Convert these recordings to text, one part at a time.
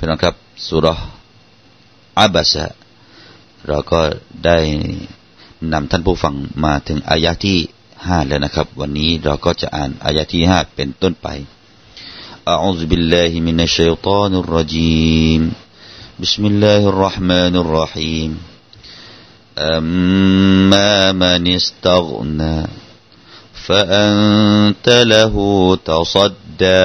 พี่น้องครับสุรอาบัสะเราก็ได้นำท่านผู้ฟังมาถึงอายะที่ห้าแล้วนะครับ วันนี้เราก็จะอ่านอายะที่ห้าเป็นต้นไป أعوذ بالله من الشيطان الرجيم بسم الله الرحمن الرحيم أما من استغنى فأنت له تصدى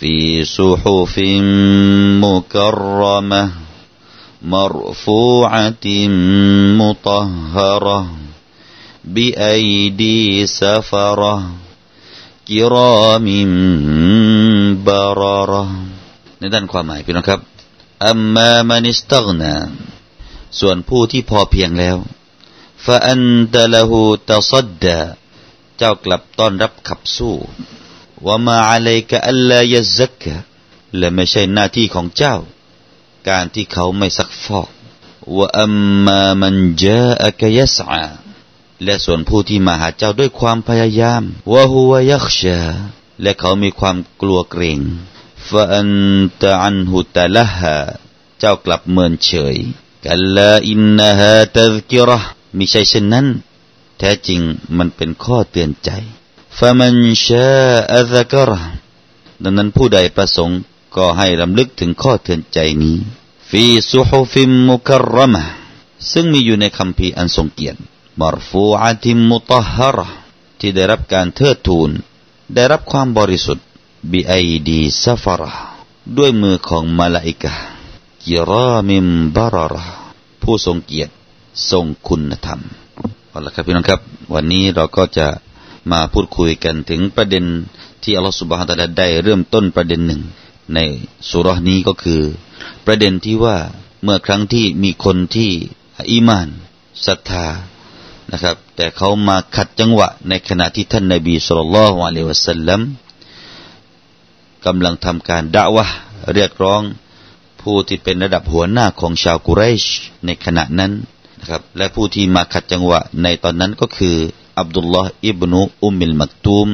في صحف مكرمة مرفوعة مطهرة بأيدي سفرة كرام بررة ในด้านความหมายพี่น้องครับอัมมามันอิสตักนาส่วนผู้ที่พอเพียงแล้วฟาอันตะละหูตะซัดดาเจ้ากลับต้อนรับขับสู้ ว่ามาอะไรกะอัลลายซักกะและไม่ใช่หน้าที่ของเจ้า การที่เขาไม่ซักฟอกว่าอัมมามันจาอักยัสอาและส่วนผู้ที่มาหาเจ้าด้วยความพยายามว่าหัวยักชาและเขามีความกลัวเกรงฟาอันตะอันหุตะละฮะเจ้ากลับเมินเฉยกัลลาอินนะฮะตัซกิระมิใช่เช่นนั้น แท้จริงมันเป็นข้อเตือนใจ فمن شاء ذكره ดังนั้นผู้ใดประสงค์ก็ให้ลำลึกถึงข้อเตือนใจนี้ฟีซุฮุฟิมมุครมะซึ่งมีอยู่ในคำพีอันทรงเกียรติมารฟูอาติมมุตฮาระที่ได้รับการเทิดทูน ได้รับความบริสุทธิ์บิไอดีซัฟระด้วยมือของมาลาอิกะกิรามิมบาระผู้ทรงเกียรติทรงคุณธรรมเอาละครับพี่น้องครับ วันนี้เราก็จะ มาพูดคุยกันถึงประเด็นที่อัลลอฮฺสุบฮานตะลาได้เริ่มต้นประเด็นหนึ่ง ในสุรนี้ก็คือ ประเด็นที่ว่าเมื่อครั้งที่มีคนที่อีมานศรัทธานะครับ แต่เขามาขัดจังหวะในขณะที่ท่านนบีสุลต่านละฮ์อะลัยวะสัลลัมกำลังทำการด่าวะเรียกร้องผู้ที่เป็นระดับหัวหน้าของชาวกุเรชในขณะนั้นนะครับและผู้ที่มาขัดจังหวะในตอนนั้นก็คือ อับดุลลอฮ์อิบนุอุมมิลมักตูม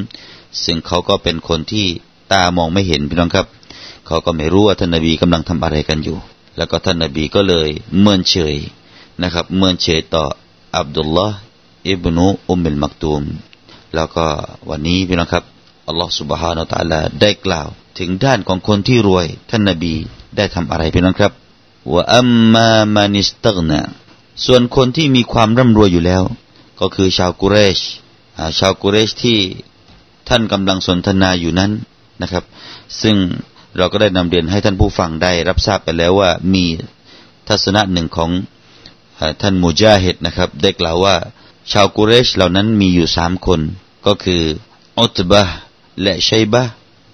ซึ่งเขาก็เป็นคนที่ตามองไม่เห็นพี่น้องครับ เขาก็ไม่รู้ว่าท่านนบีกำลังทำอะไรกันอยู่ แล้วก็ท่านนบีก็เลยเมินเฉยนะครับเมินเฉยต่ออับดุลลอฮ์อิบนุอุมมิลมักตูมแล้วก็วันนี้พี่น้องครับอัลลอฮ์ سبحانه และ تعالى ได้กล่าว ถึงด้านของคนที่รวย ท่านนบีได้ทำอะไรพี่น้องครับว่าอัมมามานิสตักนาส่วนคนที่มีความร่ำรวยอยู่แล้ว ก็คือชาวกุเรชชาวกุเรชที่ท่านกำลังสนทนาอยู่นั้นนะครับ ซึ่งเราก็ได้นำเรียนให้ท่านผู้ฟังได้รับทราบไปแล้วว่ามีทัศนะหนึ่งของท่านมูจาฮิดนะครับได้กล่าวว่า ชาวกุเรชเหล่านั้นมีอยู่สามคน ก็คืออุตบะและชัยบะ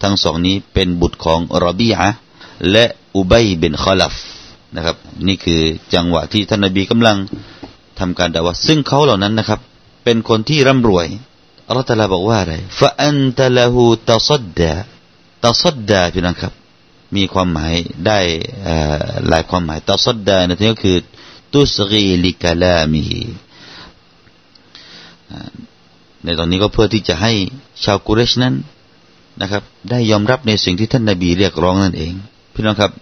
ทั้งสองนี้เป็นบุตรของรบีอะและอุบัยบินคอลัฟนะครับ นี่คือจังหวะที่ท่านนบีกำลัง ทำการด่าว่าซึ่งเขาเหล่านั้นนะครับ เป็นคนที่ร่ำรวยอัลลอฮฺตาลาบอกว่าอะไรฟะอันตะละหูตะซัดดะตะซัดดะพี่น้องครับ มีความหมายได้หลายความหมายตะซัดดะนั่นก็คือตุสกีลิกาลามีในตอนนี้ก็เพื่อที่จะให้ชาวกุเรชนั้นนะครับ ได้ยอมรับในสิ่งที่ท่านนาบีเรียกร้องนั่นเอง พี่น้องครับ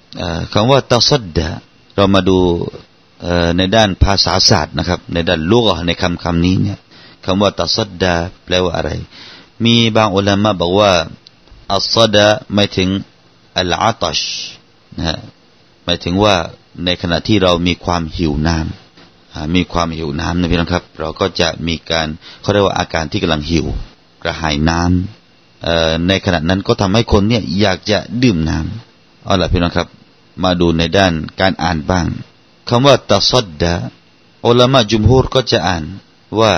คำว่าตะซัดดะเรามาดู ในด้านภาษาศาสตร์นะครับ ในด้านลูกในคำคำนี้เนี่ยคำว่าตัสดดาแปลว่าอะไร มีบางอุลามะบอกว่าอัสดาหมายถึงอัลอาตัชนะฮะหมายถึงว่าในขณะที่เรามีความหิวน้ำมีความหิวน้ำนะพี่น้องครับ เราก็จะมีการเขาเรียกว่าอาการที่กำลังหิว กระหายน้ำในขณะนั้นก็ทำให้คนเนี่ยอยากจะดื่มน้ำเอาล่ะพี่น้องครับ มาดูในด้านการอ่านบ้าง คำว่าตัสดดาอุลามะจุมฮูรก็จะอ่านว่า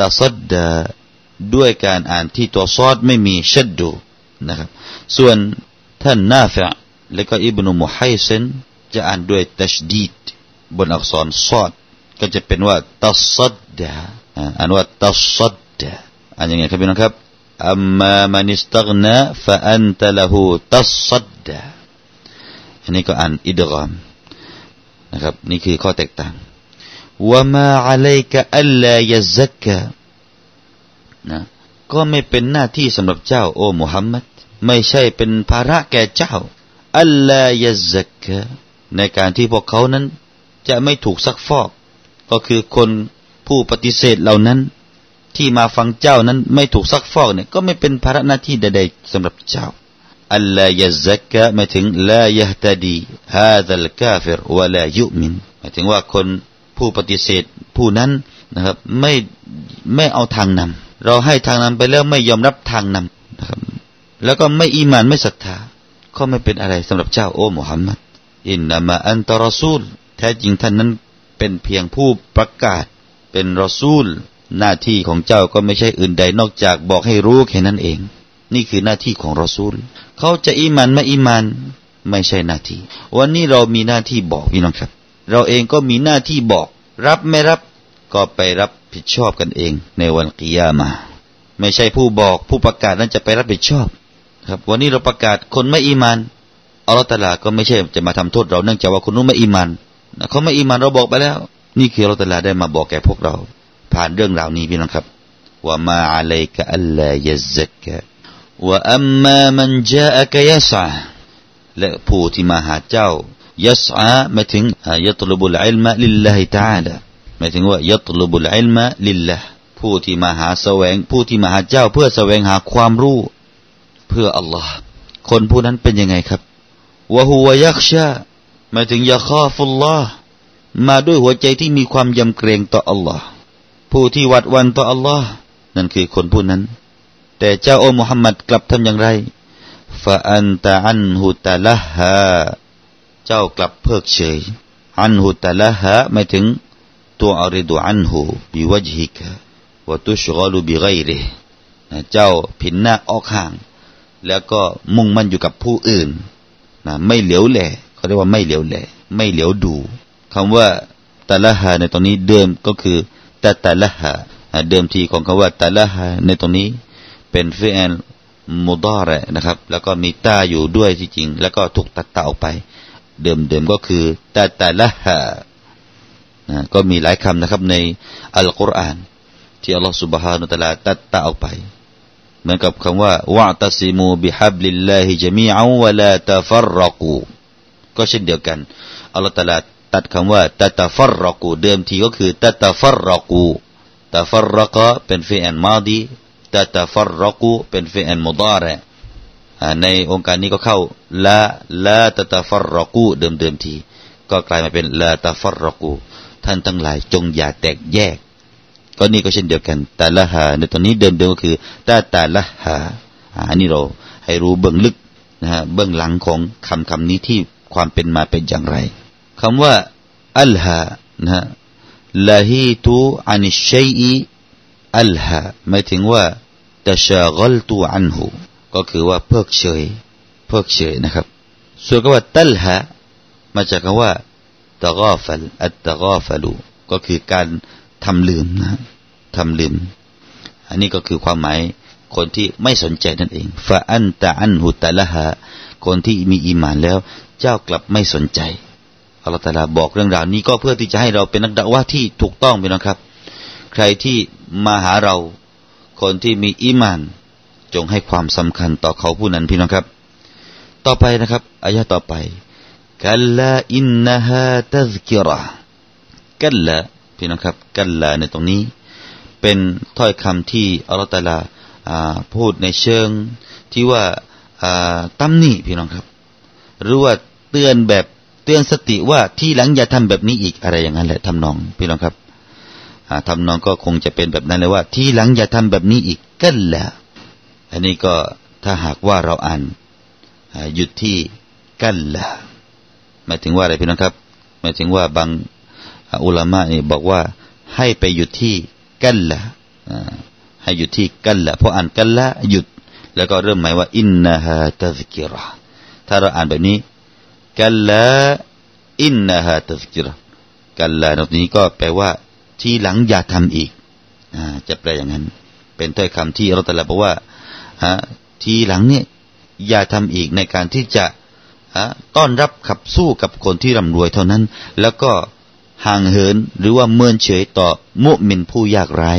ตัสดดาด้วยการอ่านที่ตัวซอดไม่มีชัดดูนะครับ ส่วนท่านนาฟะและก็อิบนุมุฮัยเซนจะอ่านด้วยตัชดีดบนอักษรซอดก็จะเป็นว่าตัสดดาอ่านว่าตัสดดาอ่านยังไงครับพี่น้องครับอัมมามันิสตักนาฟะอันตะละหูตัสดดาอันนี้ก็อ่านอิดกาม นะครับ นี่คือข้อแตกต่างว่ามาอะลัยกะอัลลายซักกะนะก็ไม่เป็นหน้าที่สำหรับเจ้า โอ้มุฮัมมัดไม่ใช่เป็นภาระแก่เจ้าอัลลายซักกะในการที่พวกเขานั้น จะไม่ถูกซักฟอก ก็คือคนผู้ปฏิเสธเหล่านั้น ที่มาฟังเจ้านั้นไม่ถูกซักฟอกเนี่ยก็ไม่เป็นภาระหน้าที่ใด ๆสำหรับเจ้า อัลลายซักกะหมายถึงลายฮตดีฮาดัลกาฟิรวะลายุมินหมายถึงว่าคนผู้ปฏิเสธผู้นั้นนะครับไม่ไม่เอาทางนำเราให้ทางนำไปแล้วไม่ยอมรับทางนำนะครับ แล้วก็ไม่อีมานไม่ศรัทธาก็ไม่เป็นอะไรสำหรับเจ้าโอ้มุฮัมมัดอินนามาอันตรอซูล แท้จริงท่านนั้นเป็นเพียงผู้ประกาศเป็นรอซูล หน้าที่ของเจ้าก็ไม่ใช่อื่นใดนอกจากบอกให้รู้แค่นั้นเอง นี่คือหน้าที่ของรอซูล เขาจะอีมันไม่อีมันไม่ใช่หน้าที่ วันนี้เรามีหน้าที่บอกพี่น้องครับ เราเองก็มีหน้าที่บอก รับไม่รับก็ไปรับผิดชอบกันเอง ในวันกิยามา ไม่ใช่ผู้บอกผู้ประกาศนั้นจะไปรับผิดชอบ ครับ วันนี้เราประกาศคนไม่อีมันอัลลอฮฺตาลาก็ไม่ใช่จะมาทำโทษเราเนื่องจากว่าคนนู้นไม่อีมันเขาไม่อีมันเราบอกไปแล้ว นี่คืออัลลอฮฺตาลาได้มาบอกแก่พวกเรา ผ่านเรื่องราวนี้พี่น้องครับว่ามาอะลัยกะอัลลายซักกะ ว่าอัมมามันจาอะกยะซาและผู้ที่มาหาเจ้ายัสอาหมายถึงยัตลบุลอิลมะลิลลาฮิตาลาหมายถึงว่ายัตลบุลอิลมะลิลลาผู้ที่มาหาแสวง ผู้ที่มาหาเจ้า เพื่อแสวงหาความรู้ เพื่ออัลลอฮ์คนผู้นั้นเป็นยังไงครับวะฮุวยักชาหมายถึงยาคาฟุลลอฮ์มาด้วยหัวใจที่มีความยำเกรงต่ออัลลอฮ์ผู้ที่หวัดวันต่ออัลลอฮ์นั่นคือคนผู้นั้น แต่เจ้าโอมุฮัมมัดกลับทำอย่างไรฟาอันตะอันหุตะละฮะเจ้ากลับเพิกเฉย อันหุตะละฮะหมายถึงตัวอริดูอันหูบิวจฮิกะวตุชกอลูบิไกเรเจ้าผินหน้าออกห่าง แล้วก็มุ่งมั่นอยู่กับผู้อื่นนะไม่เหลียวแหลเขาเรียกว่าไม่เหลียวแหลไม่เหลียวดูคำว่าตะละหะในตรงนี้เดิมก็คือตะตะละหะเดิมทีของคำว่าตะละหะในตรงนี้ เป็นฟิเอลมุดอระนะครับ แล้วก็มีตาอยู่ด้วยที่จริง แล้วก็ถูกตัดตาออกไป เดิมๆก็คือตาตาละฮะก็มีหลายคำนะครับในอัลกุรอาน ที่อัลลอฮฺสุบฮานุตะลาตัดตาออกไป เหมือนกับคำว่าวะตัสิมูบิฮับลิลลาฮิจามีอาวะลาตาฟรกูก็เช่นเดียวกันอัลลอฮฺตะลาตัดคำว่าตาตาฟรกูเดิมทีก็คือตาตาฟรกูตาฟรกะเป็นฟิอันมาดี ตาตาฟัรรกูเป็นฟิอันมุดาระในองค์การนี้ก็เข้าละละตาตาฟัรรกูเดิมเดิมที ก็กลายมาเป็นละตาฟัรรกูท่านทั้งหลายจงอย่าแตกแยก ก็นี่ก็เช่นเดียวกันตาละหาในตอนนี้เดิมเดิมก็คือตาตาละหาอันนี้เราให้รู้เบื้องลึกนะฮะเบื้องหลังของคำคำนี้ที่ความเป็นมาเป็นอย่างไรคำว่าอัลฮานะฮะละฮีตูอันิชัย อัลฮาหมายถึงว่าตะชากลตูอันหูก็คือว่าเพิกเฉย เพิกเฉยนะครับ ส่วนคำว่าตัลฮะมาจากคำว่าตะกาฟัลอัตตะกาฟัลูก็คือการทำลืมนะทำลืม อันนี้ก็คือความหมายคนที่ไม่สนใจนั่นเองฟาอันตะอันหุตะละฮะคนที่มีอีมานแล้ว เจ้ากลับไม่สนใจอัลลอฮฺตาลาบอกเรื่องราวนี้ก็เพื่อที่จะให้เราเป็นนักดะว่าที่ถูกต้องไปนะครับ ใครที่ มาหาเรา คนที่มีอีมาน จงให้ความสำคัญต่อเขาผู้นั้นพี่น้องครับ ต่อไปนะครับอายะต่อไปกัลลาอินนะฮะตัซกิระกัลลาพี่น้องครับ กัลลาในตรงนี้ เป็นถ้อยคำที่อัลลอฮฺตาลาพูดในเชิงที่ว่าตำหนิพี่น้องครับ หรือว่าเตือนแบบเตือนสติว่าที่หลังอย่าทำแบบนี้อีกอะไรอย่างนั้นแหละทำนอง พี่น้องครับ ทำนองก็คงจะเป็นแบบนั้นเลยว่า ที่หลังอย่าทำแบบนี้อีกกันละอันนี้ก็ถ้าหากว่าเราอ่านหยุดที่กันละหมายถึงว่าอะไรพี่น้องครับหมายถึงว่าบางอุลามะนี่บอกว่าให้ไปหยุดที่กันละให้หยุดที่กันละพออ่านกันละหยุด แล้วก็เริ่มหมายว่าอินนะฮะตัซกิระถ้าเราอ่านแบบนี้กันละอินนะฮะตัซกิระกันละตรงนี้ก็แปลว่า ทีหลังอย่าทำอีกจะแปลอย่างนั้น เป็นถ้อยคำที่เราแต่ละบอกว่าทีหลังเนี่ยอย่าทำอีกในการที่จะต้อนรับขับสู้กับคนที่ร่ำรวยเท่านั้น แล้วก็ห่างเหินหรือว่าเมินเฉยต่อมุมินผู้ยากไร้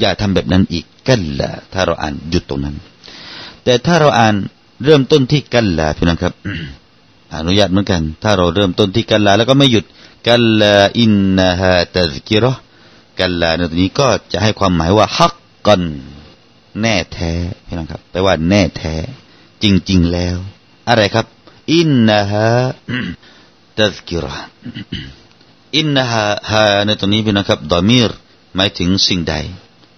อย่าทำแบบนั้นอีกกันละถ้าเราอ่านหยุดตรงนั้น แต่ถ้าเราอ่านเริ่มต้นที่ كلا พี่น้องครับ อนุญาตเหมือนกัน ถ้าเราเริ่มต้นที่ كلا แล้วก็ไม่หยุด كلا إنها تذكرة كلا ในตรงนี้ก็จะให้ความหมายว่าحقا แน่แท้พี่น้องครับแปลว่าแน่แท้ จริง ๆ แล้ว อะไรครับ إنها تذكرة إنها ها ในตรงนี้พี่น้องครับضمير หมายถึงสิ่งใด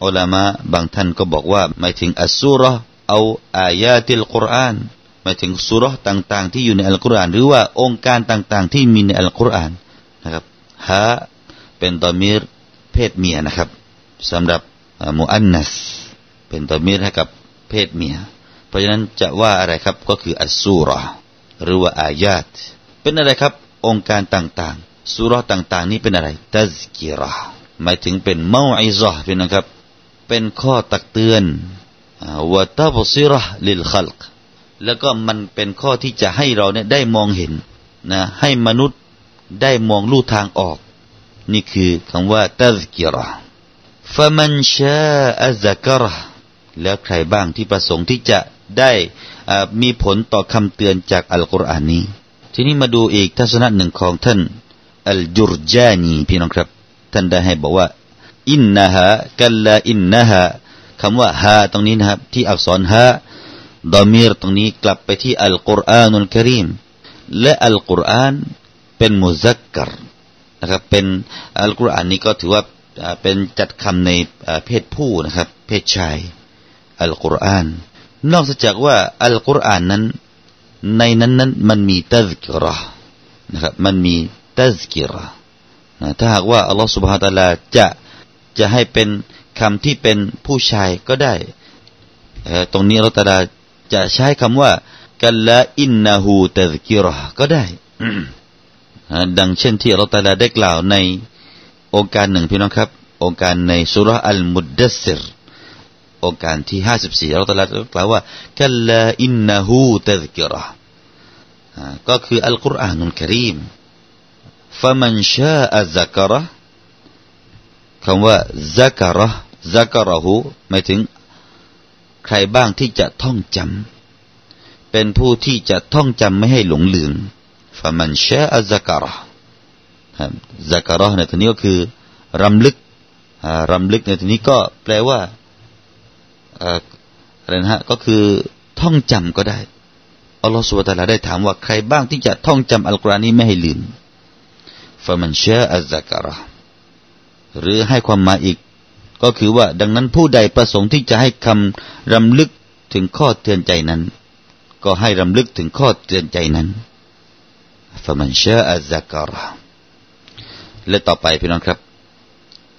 อัลามะบางท่านก็บอกว่าหมายถึงอัสซูรเอาอายาติลกุรอานหมายถึงสุรต่าง ๆ ที่อยู่ในอัลกุรอาน หรือว่าองค์การต่าง ๆ ที่มีในอัลกุรอาน นะครับฮะเป็นดอมีรเพศเมียนะครับสำหรับมุอันนัส เป็นดอมีรให้กับเพศเมีย เพราะฉะนั้นจะว่าอะไรครับก็คืออัสซูรหรือว่าอายาตเป็นอะไรครับ องค์การต่างๆสุรต่างๆ นี้เป็นอะไรตัซกิระหมายถึงเป็นเมาอิซะเป็นนะครับ เป็นข้อตักเตือนวะตับซิระลิลขัลกแล้วก็มันเป็นข้อที่จะให้เราเนี่ยได้มองเห็นนะให้มนุษย์ ได้มองลู่ทางออก นี่คือคำว่าตัซกิระฟะมันชาอัซกระแล้วใครบ้างที่ประสงค์ที่จะได้มีผลต่อคำเตือนจากอัลกุรอานนี้ ทีนี้มาดูอีกทัศนะหนึ่งของท่านอัลจุรจานีพี่น้องครับ ท่านได้ให้บอกว่า อินนะฮะกัลลาอินนะฮะคำว่าฮะตรงนี้นะครับ ที่อักษรฮะดอมีรตรงนี้กลับไปที่อัลกุรอานุลกริมและอัลกุรอาน เป็นมุซักกัรนะครับเป็นอัลกุรอานนี้ก็ถือว่าเป็นจัดคำในเพศผู้นะครับ เพศชายอัลกุรอาน นอกจากว่าอัลกุรอานนั้น ในนั้นนั้นมันมีตะซกิระนะครับมันมีตะซกิระถ้าหากว่าอัลลอฮฺสุบฮานะตะลาจะจะให้เป็นคำที่เป็นผู้ชายก็ได้ตรงนี้เราตะลาจะใช้คำว่ากัลลาอินนาหูตะซกิระก็ได้ ดังเช่นที่เราตาลาได้กล่าวในองค์การหนึ่งพี่น้องครับองค์การในสุรอัลมุดดัสซิรโองการที่ห้าสิบสี่อัลลอฮฺตะอาลากล่าวว่าكلا إنه تذكرة ก็คือ القرآن الكريم فمن شاء ذكره คำว่า ذكره ذكره หมายถึงใครบ้างที่จะท่องจำเป็นผู้ที่จะท่องจำไม่ให้หลงลืม فمن شاء ذكره ذكره ในที่นี้ก็คือรำลึกรำลึกในที่นี้ก็แปลว่าอะไรนะฮะก็คือท่องจำก็ได้อัลลอฮฺสุบตาลาได้ถามว่าใครบ้างที่จะท่องจำอัลกุรอานนี้ไม่ให้ลืมฟามันชาอัซักระหรือให้ความหมายอีก ก็คือว่าดังนั้นผู้ใดประสงค์ที่จะให้คำรำลึกถึงข้อเตือนใจนั้น ก็ให้รำลึกถึงข้อเตือนใจนั้น ฟะมันชาอัซักระและต่อไปพี่น้องครับ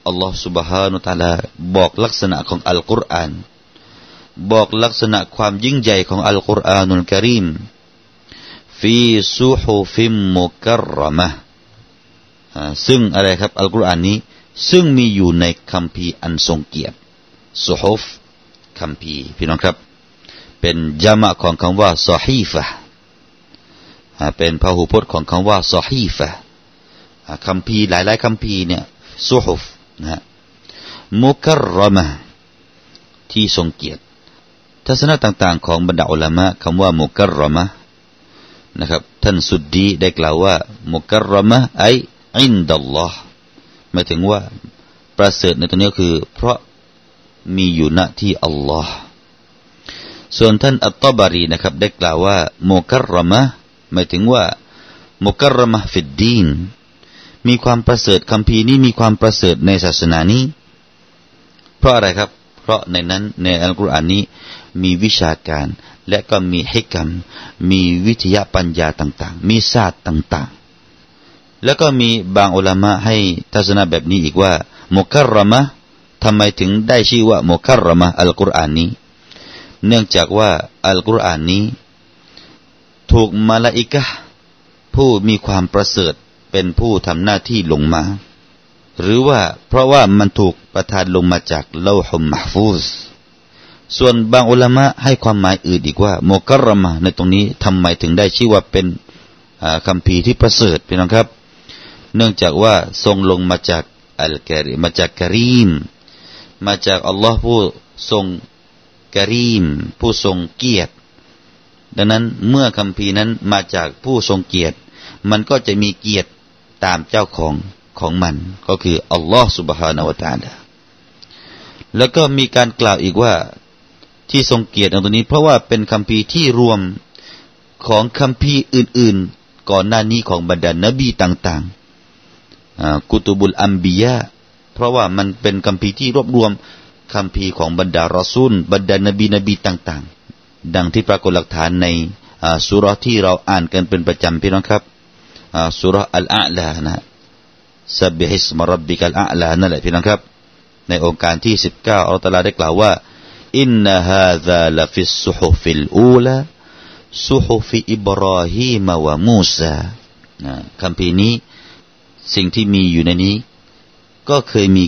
อัลลอฮฺ سبحانه และ تعالى บอกลักษณะของอัลกุรอานบอกลักษณะความยิ่งใหญ่ของอัลกุรอานุลกิริมฟีซูฮุฟิมมุกรมะซึ่งอะไรครับอัลกุรอานนี้ซึ่งมีอยู่ในคัมภีร์อันทรงเกียรติสุฮุฟคัมภีร์พี่น้องครับ เป็นยามะของคำว่าซอฮีฟะ เป็นพหูพจน์ของคำว่าซอฮีฟะคัมภีร์หลายๆคัมภีเนี่ยสุฮุฟนะมุกรมะที่ทรงเกียรติ ทัศนะต่างๆ ของบรรดาอุลามะคำว่ามุกรมะนะครับ ท่านสุดดีได้กล่าวว่ามุกรมะไออินดัลลอฮ์หมายถึงว่าประเสริฐในตรงนี้คือ เพราะมีอยู่ณที่อัลลอฮ์ส่วนท่านอัตตบารีนะครับ ได้กล่าวว่าโมกัรมะ หมายถึงว่ามุกรมะฟิดดีนมีความประเสริฐคำพีนี้มีความประเสริฐในศาสนานี้ เพราะอะไรครับ เพราะในนั้นในอัลกุรอานนี้มีวิชาการและก็มีฮิกรรม มีวิทยาปัญญาต่างๆ มีศาสตร์ต่างๆ แล้วก็มีบางอุลามะให้ทัศนะแบบนี้อีกว่ามุกรมะทำไมถึงได้ชื่อว่ามุกรมะอัลกุรอานนี้ เนื่องจากว่าอัลกุรอานนี้ ถูกมาลาอิกะผู้มีความประเสริฐเป็นผู้ทำหน้าที่ลงมา หรือว่าเพราะว่ามันถูกประทานลงมาจากเลาฮุมมหฟูซส่วนบางอุลามะให้ความหมายอื่นอีกว่าโมกรมะในตรงนี้ทำไมถึงได้ชื่อว่าเป็นคำพีที่ประเสริฐพี่น้องครับ เนื่องจากว่าทรงลงมาจากอัลกอรีมาจากกรีม มาจากอัลลอฮ์ผู้ทรงกรีม ผู้ทรงเกียรติ ดังนั้นเมื่อคำพีนั้นมาจากผู้ทรงเกียรติ มันก็จะมีเกียรติตามเจ้าของของมัน ก็คืออัลลอฮฺสุบฮานาวตาลาแล้วก็มีการกล่าวอีกว่าที่ทรงเกียรติตรงนี้ เพราะว่าเป็นคำพีที่รวมของคำพีอื่นๆ ก่อนหน้านี้ของบรรดานนบีต่างๆกุตุบุลอัมบียะเพราะว่ามันเป็นคำพีที่รวบรวมคำพีของบรรดารอซุนบรรดานบีนบีต่าง ดังที่ปรากฏหลักฐานในสุรที่เราอ่านกันเป็นประจำพี่น้องครับสุรอัลอาลานะสับบิฮิสมรับบิกัลอาลานั่นแหละพี่น้องครับ ในองค์การที่สิบเก้าอัลตลาได้กล่าวว่าอินนาฮาซาลฟิสซุฮุฟิลอูลาซุฮุฟิอิบราฮิมวะมูซาคำพีนี้สิ่งที่มีอยู่ในนี้ ก็เคยมี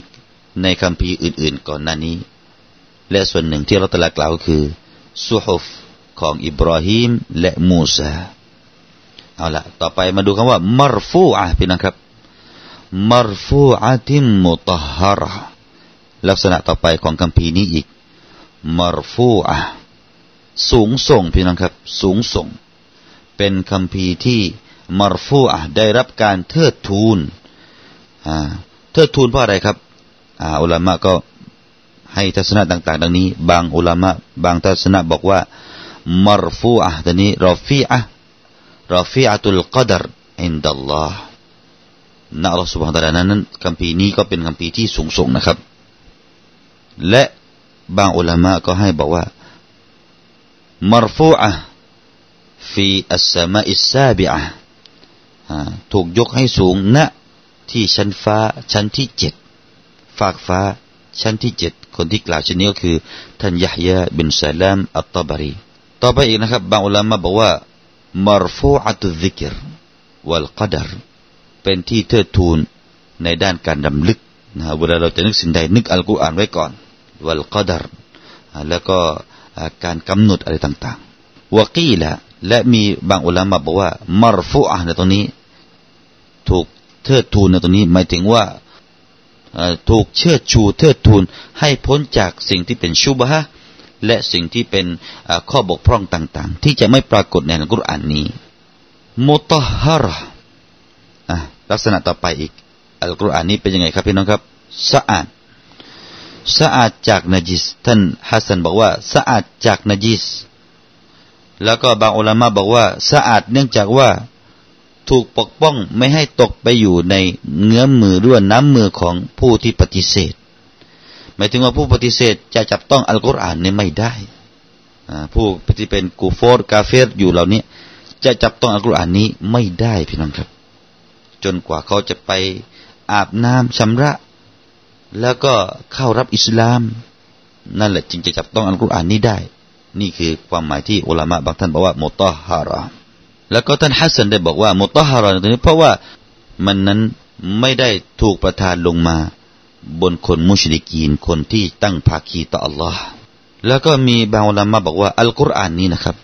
ในคัมภีร์อื่น ๆ ก่อนหน้านี้ และส่วนหนึ่งที่อัลลอฮฺตะอาลากล่าวคือ صحف ของอิบราฮิมและมูซาเอาละต่อไปมาดูคำว่าمرفوعة พี่นะครับ مرفوعة مطهرةลักษณะต่อไปของคำพีนี้อีกมารฟูอะสูงส่งพี่น้องครับ สูงส่ง เป็นคำพีที่มารฟูอะได้รับการเทิดทูนเทิดทูนเพราะอะไรครับอ่าอุลามะก็ ให้ทัศนะต่างๆ ดังนี้ บางอุลามะบางทัศนะบอกว่ามารฟูอะตอนนี้รอฟีอะรอฟีอะตุลกดรอินดัลลอฮ์นะอัลลอฮ์ سبحانه และ تعالى นั้นคำพีนี้ก็เป็นคำพีที่สูงส่งนะครับ และบางอุลามะก็ให้บอกว่ามารฟูอะฟีอัสมาอิสซาบิอะถูกยกให้สูงณที่ชั้นฟ้าชั้นที่เจ็ดฟากฟ้าชั้นที่เจ็ด คนที่กล่าวเช่นนี้ก็คือท่านยะฮยาบินซาลามอัตตบารีต่อไปอีกนะครับบางอุลามะบอกว่ามารฟูอะตุซิกรวัลกัดรเป็นที่เทิดทูนในด้านการดำลึกนะเวลาเราจะนึกสิ่งใดนึกอัลกุรอานไว้ก่อนวัลกัดรแล้วก็การกำหนดอะไรต่างๆวกีละและมีบางอุลามะบอกว่ามารฟูอะในตรงนี้ ถูกเทิดทูนในตรงนี้หมายถึงว่า ถูกเชิดชูเทิดทูนให้พ้นจากสิ่งที่เป็นชุบฮะและสิ่งที่เป็นข้อบกพร่องต่าง ๆ ที่จะไม่ปรากฏในอัลกุรอานนี้มุตฮาระลักษณะต่อไปอีกอัลกุรอานนี้เป็นยังไงครับพี่น้องครับสะอาดสะอาดจากนจิสท่านฮัสซันบอกว่าสะอาดจากนจิสแล้วก็บางอุลามะบอกว่าสะอาดเนื่องจากว่า ถูกปกป้องไม่ให้ตกไปอยู่ในเงื้อมมือด้วยน้ำมือของผู้ที่ปฏิเสธหมายถึงว่าผู้ปฏิเสธจะจับต้องอัลกุรอานนี่ไม่ได้ผู้ที่เป็นกูฟอร์กาเฟรอยู่เหล่านี้จะจับต้องอัลกุรอานนี้ไม่ได้พี่น้องครับ จนกว่าเขาจะไปอาบน้ำชำระ แล้วก็เข้ารับอิสลาม นั่นแหละจึงจะจับต้องอัลกุรอานนี้ได้ นี่คือความหมายที่อุลามะบางท่านบอกว่ามุตฮาระ แล้วก็ท่านฮัสซันได้บอกว่ามุตฮาระตรงนี้เพราะว่ามันนั้นไม่ได้ถูกประทานลงมา บนคนมุชลิกีนคนที่ตั้งภาคีต่ออัลลอฮ์แล้วก็มีบางอุลามะบอกว่าอัลกุรอานนี้นะครับ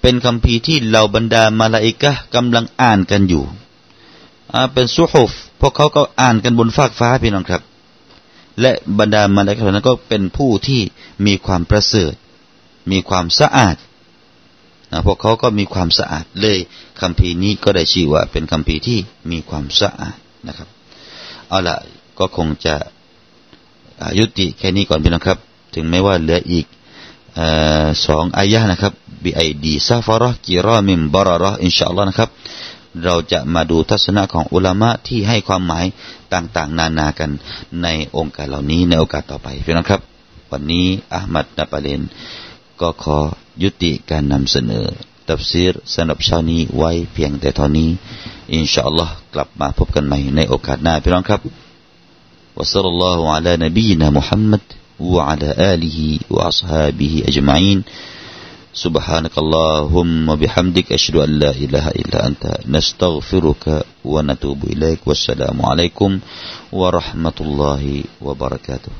เป็นคำพีที่เหล่าบรรดามาลาอิกะกำลังอ่านกันอยู่เป็นซุฮุฟพวกเขาก็อ่านกันบนฟากฟ้าพี่น้องครับ และบรรดามาลาอิกะนั้นก็เป็นผู้ที่มีความประเสริฐ มีความสะอาด นะพวกเขาก็มีความสะอาดเลยคำพีนี้ก็ได้ชื่อว่าเป็นคำพีที่มีความสะอาดนะครับ เอาละก็คงจะยุติแค่นี้ก่อนพี่น้องครับ ถึงแม้ว่าเหลืออีกสองอายะนะครับบิไอดีซาฟาระกิรามิมบาระอินชาอัลลอฮ์นะครับ เราจะมาดูทัศนะของอุลามะที่ให้ความหมายต่างๆ นานากันในองค์การเหล่านี้ในโอกาสต่อไปพี่น้องครับ วันนี้อามัดนับเลนก็ขอ ยุติการนำเสนอตัฟซีรสำหรับเช้านี้ไว้เพียงแต่เท่านี้อินชาอัลลอฮ์กลับมาพบกันใหม่ในโอกาสหน้าพี่น้องครับ وصلى الله على نبينا محمد وعلى آله وأصحابه أجمعين سبحانك اللهم وبحمدك أشهد أن لا إله إلا أنت نستغفرك ونتوب إليك والسلام عليكم ورحمة الله وبركاته